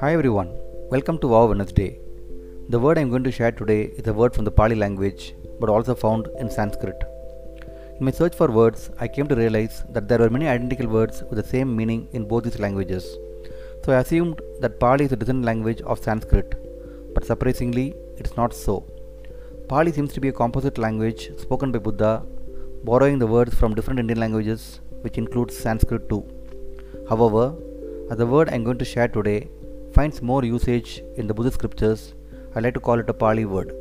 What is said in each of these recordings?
Hi everyone, welcome to Wow Wednesday. The word I am going to share today is a word from the Pali language but also found in Sanskrit. In my search for words, I came to realize that there were many identical words with the same meaning in both these languages. So I assumed that Pali is a descendant language of Sanskrit, but surprisingly, it's not so. Pali seems to be a composite language spoken by Buddha, borrowing the words from different Indian languages, which includes Sanskrit too. However, the word I am going to share today finds more usage in the Buddhist scriptures, I like to call it a Pali word.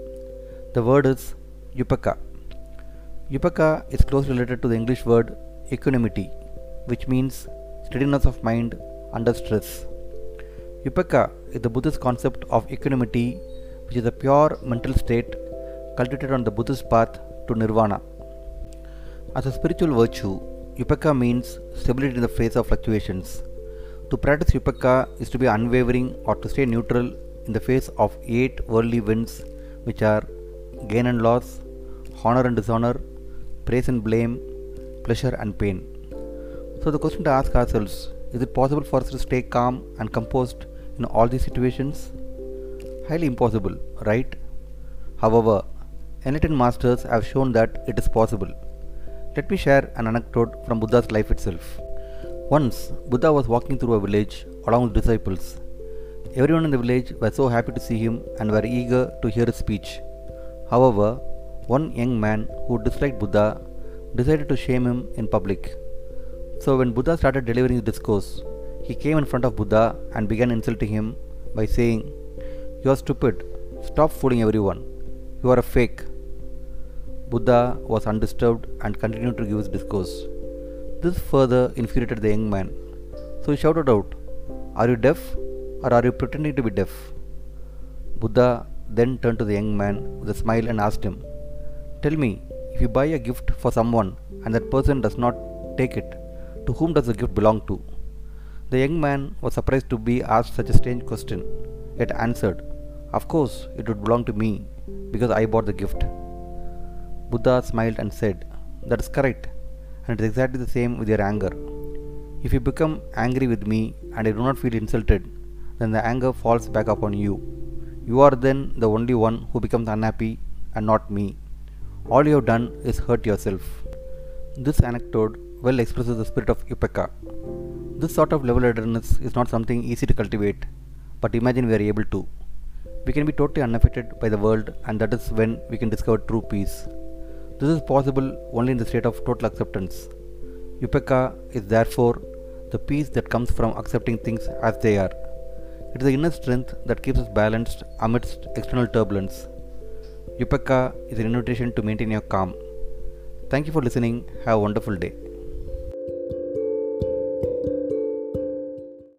The word is Upekkha. Upekkha is closely related to the English word equanimity, which means steadiness of mind under stress. Upekkha is the Buddhist concept of equanimity, which is a pure mental state cultivated on the Buddhist path to nirvana. As a spiritual virtue, Upekkha means stability in the face of fluctuations. To practice Upekkha is to be unwavering or to stay neutral in the face of eight worldly winds, which are gain and loss, honor and dishonor, praise and blame, pleasure and pain. So, the question to ask ourselves is it possible for us to stay calm and composed in all these situations? Highly impossible, right? However, enlightened masters have shown that it is possible. Let me share an anecdote from Buddha's life itself. Once, Buddha was walking through a village along with disciples. Everyone in the village was so happy to see him and were eager to hear his speech. However, one young man who disliked Buddha decided to shame him in public. So, when Buddha started delivering his discourse, he came in front of Buddha and began insulting him by saying, You are stupid. Stop fooling everyone. You are a fake. Buddha was undisturbed and continued to give his discourse. This further infuriated the young man. So he shouted out, Are you deaf or are you pretending to be deaf? Buddha then turned to the young man with a smile and asked him, Tell me, if you buy a gift for someone and that person does not take it, to whom does the gift belong to? The young man was surprised to be asked such a strange question, yet answered, Of course, it would belong to me because I bought the gift. Buddha smiled and said, That is correct, and it is exactly the same with your anger. If you become angry with me and I do not feel insulted, then the anger falls back upon you. You are then the only one who becomes unhappy and not me. All you have done is hurt yourself. This anecdote well expresses the spirit of Upekkha. This sort of level headedness is not something easy to cultivate, but imagine we are able to. We can be totally unaffected by the world, and that is when we can discover true peace. This is possible only in the state of total acceptance. Upekkha is therefore the peace that comes from accepting things as they are. It is the inner strength that keeps us balanced amidst external turbulence. Upekkha is an invitation to maintain your calm. Thank you for listening. Have a wonderful day.